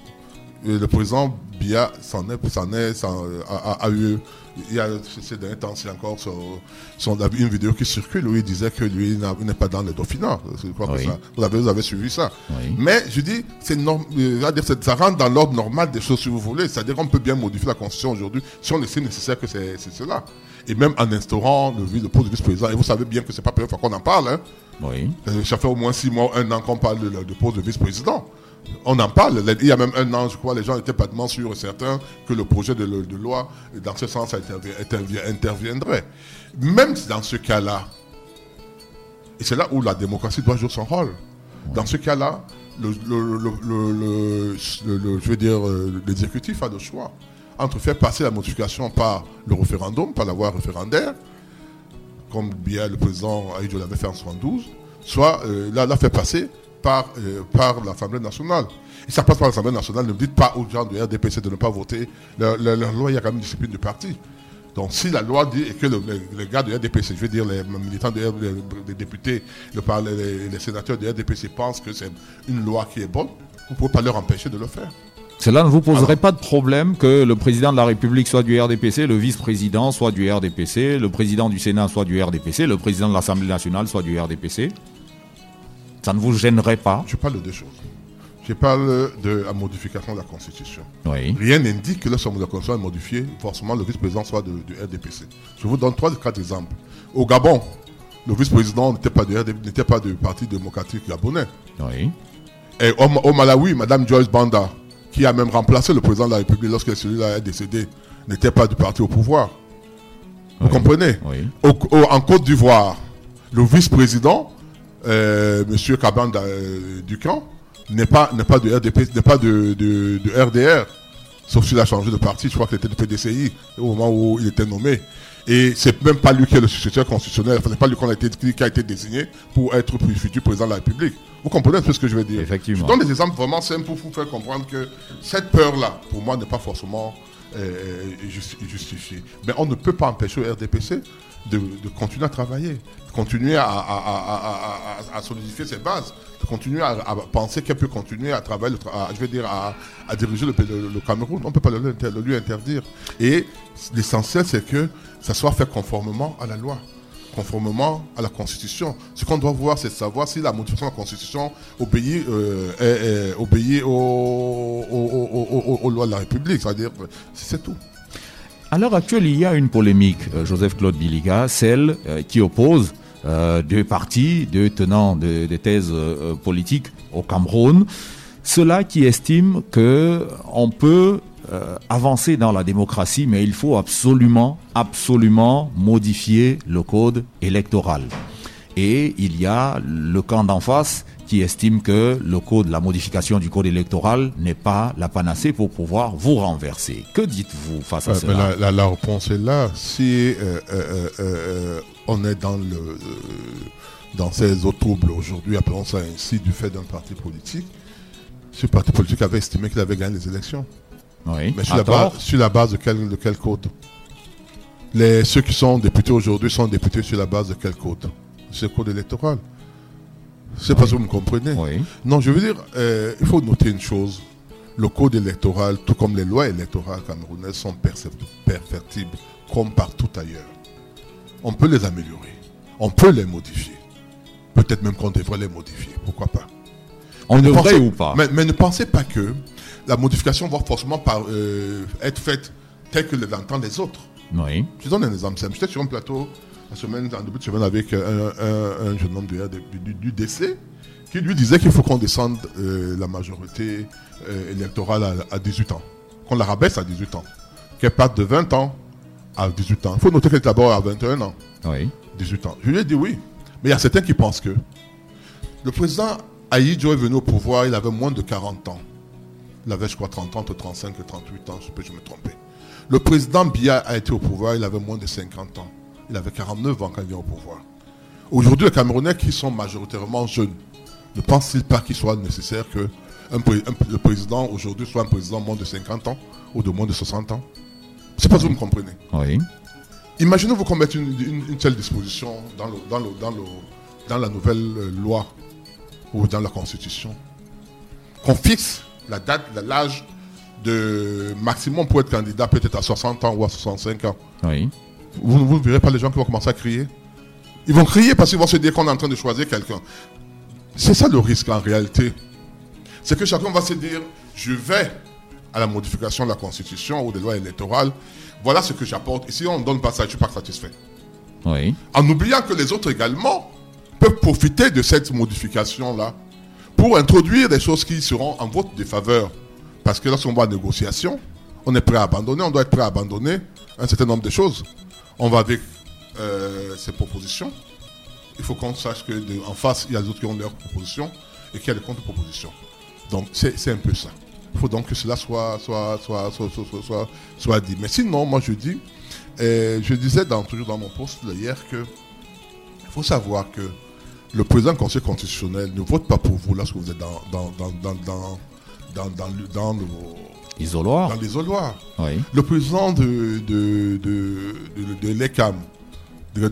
Le président Bia s'en est, est, a, eu a ces derniers temps, c'est encore son, une vidéo qui circule où il disait que lui n'est pas dans le Dauphinat. vous, avez, vous avez suivi ça. Mais je dis, c'est ça rentre dans l'ordre normal des choses si vous voulez. C'est-à-dire qu'on peut bien modifier la Constitution aujourd'hui si on estime nécessaire que c'est cela. Et même en instaurant le, le poste de vice-président, et vous savez bien que c'est pas la première fois qu'on en parle. Hein. Oui. Euh, ça fait au moins six mois, un an qu'on parle de, de poste de vice-président on en parle. Il y a même un an, je crois, les gens étaient pas sûrs et certains que le projet de, loi, dans ce sens, interviendrait. Même dans ce cas-là, et c'est là où la démocratie doit jouer son rôle. Dans ce cas-là, je veux dire, euh, l'exécutif a le choix entre faire passer la modification par le référendum, par la voie référendaire, comme bien le président Aïdjo l'avait fait en 72, soit euh, la faire passer par, euh, par l'Assemblée nationale. Et ça passe par l'Assemblée nationale. Ne dites pas aux gens du RDPC de ne pas voter. La, loi, il y a quand même une discipline du parti. Donc si la loi dit que le, les gars du RDPC, je veux dire les militants des députés, les, les, sénateurs du RDPC pensent que c'est une loi qui est bonne, vous ne pouvez pas leur empêcher de le faire. Cela ne vous poserait pas de problème que le président de la République soit du RDPC, le vice-président soit du RDPC, le président du Sénat soit du RDPC, le président de l'Assemblée nationale soit du RDPC ça ne vous gênerait pas Je parle de deux choses. Je parle de la modification de la Constitution. Oui. Rien n'indique que lorsque la Constitution est modifiée, forcément le vice-président soit du RDPC. Je vous donne trois quatre exemples. Au Gabon, le vice-président n'était pas, du Parti démocratique gabonais. Oui. Et au, Malawi, Mme Joyce Banda, qui a même remplacé le président de la République lorsque celui-là est décédé, n'était pas du parti au pouvoir. Vous comprenez? Oui. En Côte d'Ivoire, le vice-président euh, Monsieur Kabanda euh, Ducamp n'est pas, n'est pas de RDP, n'est pas de, de, RDR, sauf s'il a changé de parti, je crois qu'il était du PDCI au moment où il était nommé. Et c'est même pas lui qui est le successeur constitutionnel, enfin, c'est pas lui a été, qui a été désigné pour être le futur président de la République. Vous comprenez un peu ce que je veux dire? Effectivement. Je donne des exemples vraiment simples pour vous faire comprendre que cette peur-là, pour moi, n'est pas forcément justifiée. Mais on ne peut pas empêcher le RDPC de, continuer à travailler, de continuer à, solidifier ses bases, de continuer à, penser qu'elle peut continuer à travailler, je veux dire, à, diriger le, Cameroun. On ne peut pas le, lui interdire. Et l'essentiel, c'est que ça soit fait conformément à la loi conformément à la Constitution. Ce qu'on doit voir, c'est de savoir si la modification de la Constitution obéit, euh, obéit aux, lois de la République. C'est tout. À l'heure actuelle, il y a une polémique, euh, Joseph-Claude Biliga, celle euh, qui oppose deux partis, deux tenants de, thèses politiques au Cameroun, ceux-là qui estiment que on peut avancer dans la démocratie, mais il faut absolument, absolument modifier le code électoral. Et il y a le camp d'en face qui estime que le code, la modification du code électoral n'est pas la panacée pour pouvoir vous renverser. Que dites-vous face à cela la, réponse est là. Si euh, euh, euh, on est dans le dans ces eaux troubles aujourd'hui, appelons ça ainsi, du fait d'un parti politique, ce parti politique avait estimé qu'il avait gagné les élections. Oui. Mais sur, la base, sur la base, de quel, de quel code les, Ceux qui sont députés aujourd'hui sont députés sur la base de quel code Ce code électoral. C'est pas que vous me comprenez. Non, je veux dire, euh, il faut noter une chose. Le code électoral, tout comme les lois électorales camerounaises, sont perfectibles comme partout ailleurs. On peut les améliorer. On peut les modifier. Peut-être même qu'on devrait les modifier. Pourquoi pas? On devrait ou pas? mais, ne pensez pas que la modification va forcément par, euh, être faite telle que l'entendent les autres. Oui. Je donne un exemple simple. J'étais sur un plateau semaine, en début de semaine avec un, jeune homme du, du, décès qui lui disait qu'il faut qu'on descende euh, la majorité euh, électorale à, 18 ans, qu'on la rabaisse à 18 ans, qu'elle parte de 20 ans à 18 ans. Il faut noter qu'elle est d'abord à 21 ans. Oui. 18 ans. Je lui ai dit oui. Mais il y a certains qui pensent que Le président Aïdjo est venu au pouvoir, il avait moins de 40 ans. Il avait, je crois, 30 ans, entre 35 et 38 ans, je peux je me tromper. Le président Biya a été au pouvoir, il avait moins de 50 ans. Il avait 49 ans quand il vient au pouvoir. Aujourd'hui, les Camerounais qui sont majoritairement jeunes, ne pensent-ils pas qu'il soit nécessaire que le président aujourd'hui soit un président moins de 50 ans ou de moins de 60 ans? C'est pas si vous me comprenez. Oui. Imaginez-vous qu'on mette une, telle disposition dans, dans la nouvelle loi ou dans la constitution. Qu'on fixe la date, l'âge de maximum pour être candidat peut-être à 60 ans ou à 65 ans. Oui. Vous ne verrez pas les gens qui vont commencer à crier. Ils vont crier parce qu'ils vont se dire qu'on est en train de choisir quelqu'un. C'est ça le risque en réalité. C'est que chacun va se dire, je vais à la modification de la constitution ou des lois électorales. Voilà ce que j'apporte. Et si on ne donne pas ça, je ne suis pas satisfait. Oui. En oubliant que les autres également peuvent profiter de cette modification-là pour introduire des choses qui seront en votre défaveur. Parce que lorsqu'on va à négociation, on est prêt à abandonner, on doit être prêt à abandonner un certain nombre de choses. On va avec euh, ces propositions. Il faut qu'on sache qu'en face, il y a d'autres qui ont leurs propositions et qu'il y a des contre-propositions. Donc c'est un peu ça. Il faut donc que cela soit, soit, soit, soit, soit dit. Mais sinon, moi je dis, je disais dans, toujours dans mon poste hier que il faut savoir que le président du Conseil constitutionnel ne vote pas pour vous lorsque vous êtes dans, dans, dans, dans, dans, dans, dans, l'isoloir. Dans l'isoloir. Oui. Le président de, de, de, de, l'ECAM,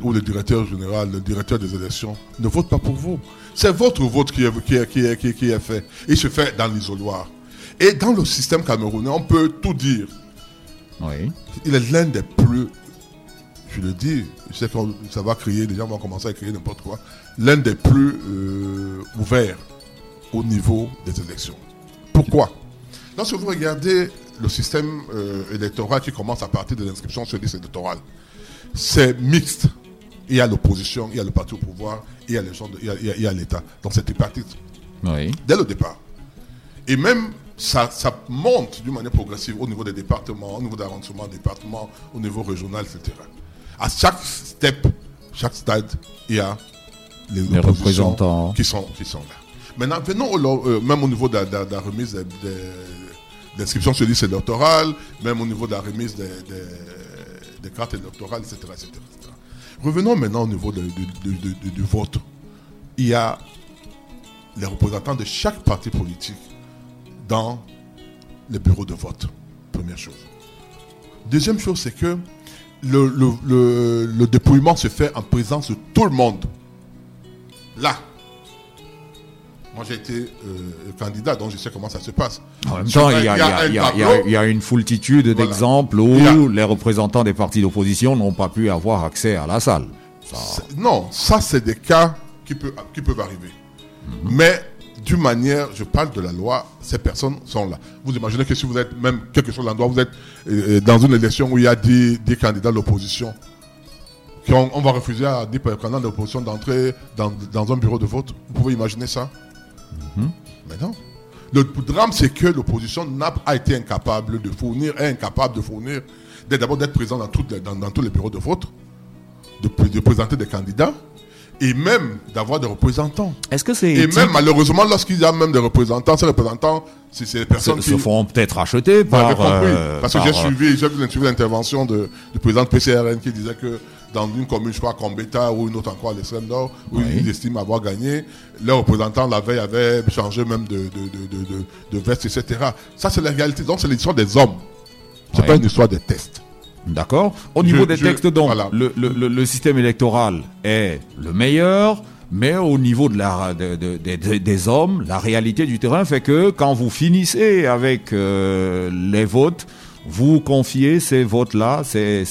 ou le directeur général, le directeur des élections, ne vote pas pour vous. C'est votre vote qui est, qui, est, qui, est, qui, est, qui est fait. Il se fait dans l'isoloir. Et dans le système camerounais, on peut tout dire. Oui. Il est l'un des plus je le dis, je sais que ça va crier, les gens vont commencer à crier n'importe quoi, l'un des plus euh, ouverts au niveau des élections. Pourquoi? Lorsque vous regardez le système euh, électoral qui commence à partir de l'inscription sur liste électorale, c'est mixte. Il y a l'opposition, il y a le parti au pouvoir, il y a les gens, il y a l'État. Donc c'est tripartite. Oui. Dès le départ. Et même ça, ça monte d'une manière progressive au niveau des départements, au niveau des arrondissements, départements, au niveau régional, etc à chaque step, chaque stade, il y a les, représentants qui sont, qui sont là. Maintenant, venons euh, même au niveau de, la remise des, d'inscription sur liste électorale, même au niveau de la remise des, cartes électorales, etc., Revenons maintenant au niveau du vote. Il y a les représentants de chaque parti politique dans les bureaux de vote. Première chose. Deuxième chose, c'est que le, dépouillement se fait en présence de tout le monde. Là. Moi, j'ai été euh, candidat, donc je sais comment ça se passe. En même temps, il y, a, une foultitude d'exemples où les représentants des partis d'opposition n'ont pas pu avoir accès à la salle. Non, ça, c'est des cas qui, qui peuvent arriver. Mhm. Mais d'une manière, je parle de la loi, ces personnes sont là. Vous imaginez que si vous êtes, même quelque chose l'endroit, vous êtes euh, dans une élection où il y a des, candidats de l'opposition, on, on, va refuser à des candidats de l'opposition d'entrer dans, un bureau de vote. Vous pouvez imaginer ça mhm. Mais non. Le drame, c'est que l'opposition n'a pas été incapable de fournir, est incapable de fournir, d'abord d'être présent dans, dans, tous les bureaux de vote, de présenter des candidats, et même d'avoir des représentants. Est-ce que c'est et même malheureusement lorsqu'il y a même des représentants, ces représentants, c'est ces personnes se, qui se font peut-être acheter par. Euh, parce que j'ai euh, suivi, j'ai suivi l'intervention du président de PCRN qui disait que dans une commune, je crois, Combeta ou une autre encore à l'extrême nord, où ils estiment avoir gagné, leurs représentants la veille avaient changé même de, de, de, de, veste, etc. Ça, c'est la réalité. Donc, c'est l'histoire des hommes. C'est pas une histoire des tests. D'accord Au niveau des textes, donc, le, le, le, système électoral est le meilleur, mais au niveau de la, de, de, des hommes, la réalité du terrain fait que quand vous finissez avec euh, les votes, vous confiez ces votes-là, euh,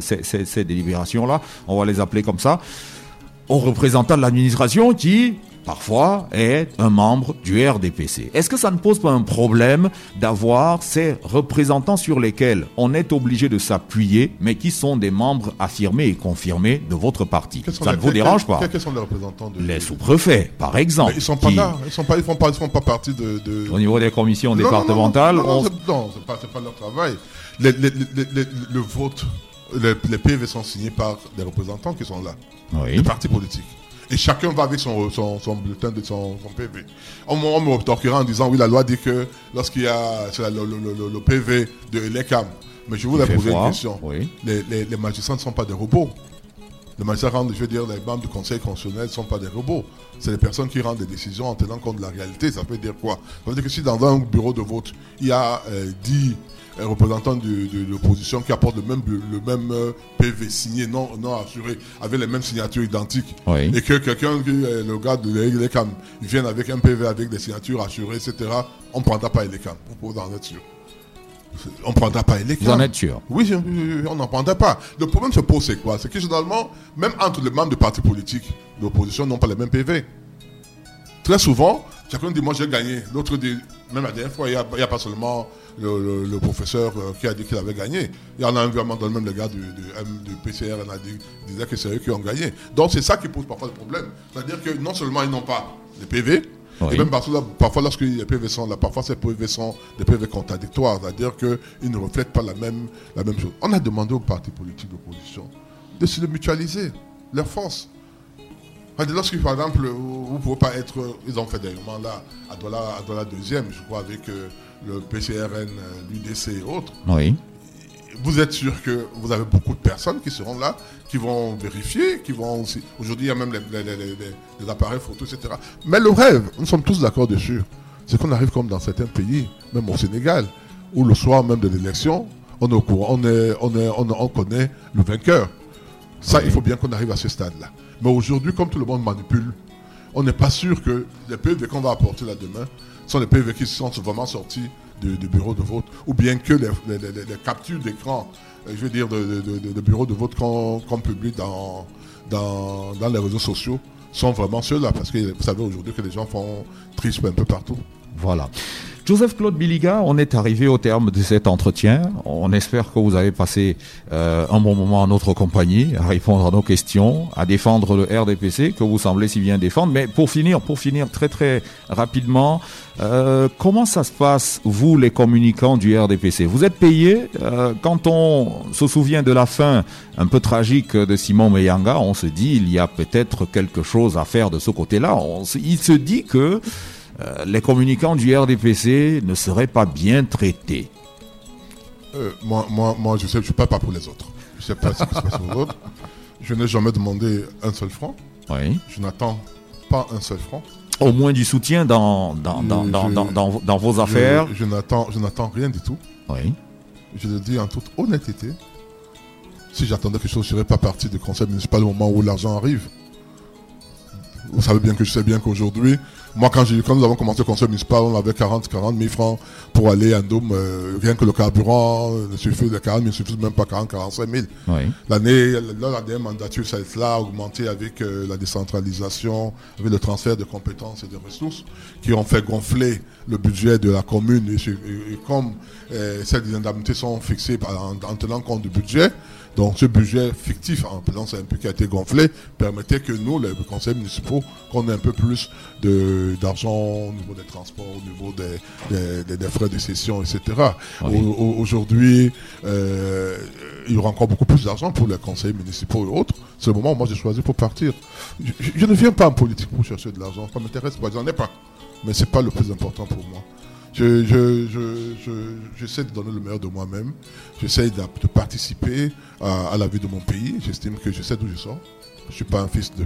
ces délibérations-là, on va les appeler comme ça, aux représentants de l'administration qui parfois est un membre du RDPC. Est-ce que ça ne pose pas un problème d'avoir ces représentants sur lesquels on est obligé de s'appuyer, mais qui sont des membres affirmés et confirmés de votre parti Ça ne vous dérange pas Quels sont les représentants Les sous-préfets, par exemple. ils sont pas là, ils sont pas, ils font pas, font pas partie de, Au niveau des commissions départementales, non, non, c'est pas, pas, leur travail. le vote, les, PV sont signés par des représentants qui sont là, oui. des partis politiques. Et chacun va avec son, son, bulletin de son, PV. On, on me retorquera en disant, oui, la loi dit que lorsqu'il y a le, PV de l'ECAM, mais je voulais poser une question. Les, les, magistrats ne sont pas des robots. Les magistrats je veux dire, les membres du conseil constitutionnel ne sont pas des robots. C'est les personnes qui rendent des décisions en tenant compte de la réalité. Ça veut dire quoi? Ça veut dire que si dans un bureau de vote, il y a 10 euh, un représentant de, l'opposition qui apporte le même, le même euh, PV signé, non, non assuré, avec les mêmes signatures identiques. Et que quelqu'un, le gars de l'ECAM, vienne avec un PV avec des signatures assurées, etc., on ne prendra pas l'ECAM. Pouvez en être sûr. On ne prendra pas l'ECAM. Vous en êtes sûr? Oui, on n'en prendra pas. Le problème se pose, c'est quoi? C'est que généralement, même entre les membres de partis politiques, l'opposition n'ont pas les mêmes PV. Très souvent, chacun dit, moi j'ai gagné. L'autre dit, même la dernière fois, il n'y a, pas seulement le, professeur euh, qui a dit qu'il avait gagné. Il y en a un vraiment dans le même le gars du, du, PCR a dit, disait que c'est eux qui ont gagné. Donc c'est ça qui pose parfois le problème. C'est-à-dire que non seulement ils n'ont pas les PV, et même parfois, parfois lorsque les PV sont là, parfois ces PV sont des PV contradictoires, c'est-à-dire qu'ils ne reflètent pas la même, la même chose. On a demandé aux partis politiques d'opposition de se mutualiser leurs forces. Lorsque, par exemple, vous ne pouvez pas être. Ils ont fait des moments là, à Douala, à deuxième, je crois, avec euh, le PCRN, euh, l'UDC et autres. Oui. Vous êtes sûr que vous avez beaucoup de personnes qui seront là, qui vont vérifier, qui vont aussi. Aujourd'hui, il y a même les, appareils photo, etc. Mais le rêve, nous sommes tous d'accord dessus, c'est qu'on arrive comme dans certains pays, même au Sénégal, où le soir même de l'élection, on est au courant, on, est, on, est, on, connaît le vainqueur. Ça, il faut bien qu'on arrive à ce stade-là. Mais aujourd'hui, comme tout le monde manipule, on n'est pas sûr que les PV qu'on va apporter là demain sont les PV qui sont vraiment sortis du, bureau de vote, ou bien que les, captures d'écran, euh, je veux dire, de, de, bureau de vote qu'on publie dans, dans, les réseaux sociaux sont vraiment ceux-là, parce que vous savez aujourd'hui que les gens font triste un peu partout. Voilà. Joseph Claude Biliga, on est arrivé au terme de cet entretien. On espère que vous avez passé euh, un bon moment en notre compagnie, à répondre à nos questions, à défendre le RDPC que vous semblez si bien défendre. Mais pour finir, pour finir très très rapidement, euh, comment ça se passe, vous les communicants du RDPC Vous êtes payés euh, quand on se souvient de la fin un peu tragique de Simon Meyanga, on se dit il y a peut-être quelque chose à faire de ce côté-là. Il se dit que euh, les communicants du RDPC ne seraient pas bien traités euh, moi, moi, moi, je sais, je ne pas pour les autres. Je ne sais pas ce qui se passe aux autres. Je n'ai jamais demandé un seul franc. Oui. Je n'attends pas un seul franc. Au moins du soutien dans, dans, dans, dans, dans vos affaires. Je, n'attends, je n'attends rien du tout. Oui. Je le dis en toute honnêteté. Si j'attendais quelque chose, je ne serais pas parti du conseil municipal au moment où l'argent arrive. Vous savez bien que je sais bien qu'aujourd'hui, moi, quand, quand nous avons commencé le conseil municipal, on avait 40, 40 000 francs pour aller à Ndom. Euh, rien que le carburant ne suffit, de 40 000 ne suffit même pas 40, 45 000. L'année, la dernière mandature, ça a augmenté avec euh, la décentralisation, avec le transfert de compétences et de ressources qui ont fait gonfler le budget de la commune. Et, comme euh, ces indemnités sont fixées en tenant compte du budget, donc ce budget fictif, en c'est un peu qui a été gonflé, permettait que nous, les conseils municipaux, qu'on ait un peu plus d'argent au niveau des transports, au niveau des, frais de session, etc. Aujourd'hui, euh, il y aura encore beaucoup plus d'argent pour les conseils municipaux et autres. C'est le moment où moi j'ai choisi pour partir. Je, ne viens pas en politique pour chercher de l'argent, ça m'intéresse pas, j'en ai pas. Mais ce n'est pas le plus important pour moi. J'essaie je, de donner le meilleur de moi-même. J'essaie de, participer à, la vie de mon pays. J'estime que je sais d'où je sors. Je ne suis pas un fils de.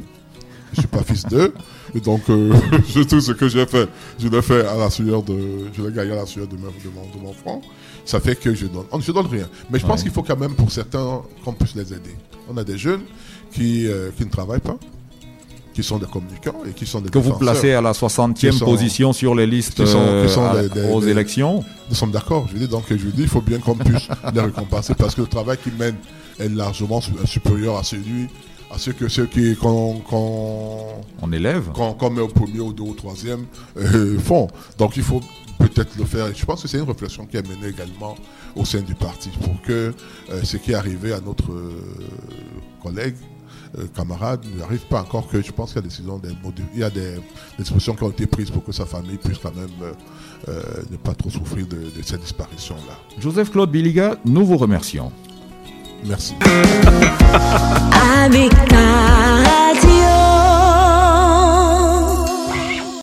Je suis pas fils d'eux. Et donc, euh, tout ce que j'ai fait, je l'ai fait à la sueur de. Je l'ai gagné à la sueur de, mon, de mon front. Ça fait que je donne. Je donne rien. Mais je pense qu'il faut quand même, pour certains, qu'on puisse les aider. On a des jeunes qui, euh, qui ne travaillent pas qui sont des communicants et qui sont des Que vous placez à la 60e position sur les listes euh, aux élections Nous sommes d'accord. Je dis donc, je dis, il faut bien qu'on puisse les récompenser parce que le travail qu'ils mènent est largement supérieur à celui à ceux que ceux qui qu'on on élève qu'on met au premier ou deux ou troisième euh, font. Donc il faut peut-être le faire. Je pense que c'est une réflexion qui est menée également au sein du parti pour que euh, ce qui est arrivé à notre collègue euh, camarades n'arrive pas encore que je pense qu'il y a des il y a des, dispositions qui ont été prises pour que sa famille puisse quand même euh, euh, ne pas trop souffrir de, cette disparition-là. Joseph Claude Biliga, nous vous remercions. Merci.